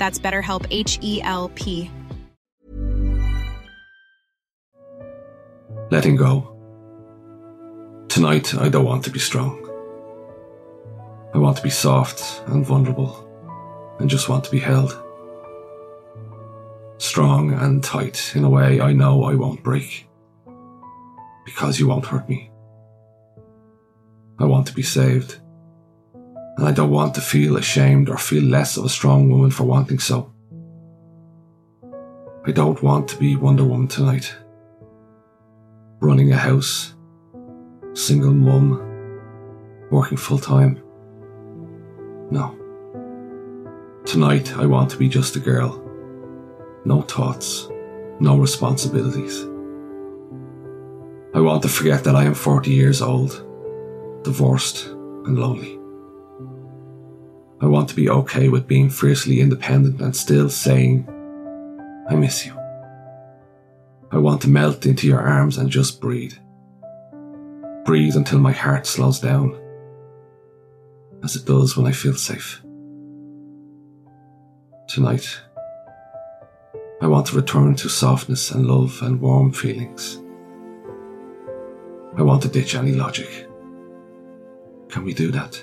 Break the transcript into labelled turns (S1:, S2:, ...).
S1: That's BetterHelp H E L P.
S2: letting go. Tonight, I don't want to be strong. I want to be soft and vulnerable and just want to be held. Strong and tight in a way I know I won't break. Because you won't hurt me. I want to be saved. And I don't want to feel ashamed or feel less of a strong woman for wanting so. I don't want to be Wonder Woman tonight running a house, single mum, working full time. No. Tonight I want to be just a girl. No thoughts, no responsibilities. I want to forget that I am 40 years old, divorced and lonely. I want to be okay with being fiercely independent and still saying, I miss you. I want to melt into your arms and just breathe. Breathe until my heart slows down, as it does when I feel safe. Tonight, I want to return to softness and love and warm feelings. I want to ditch any logic. Can we do that?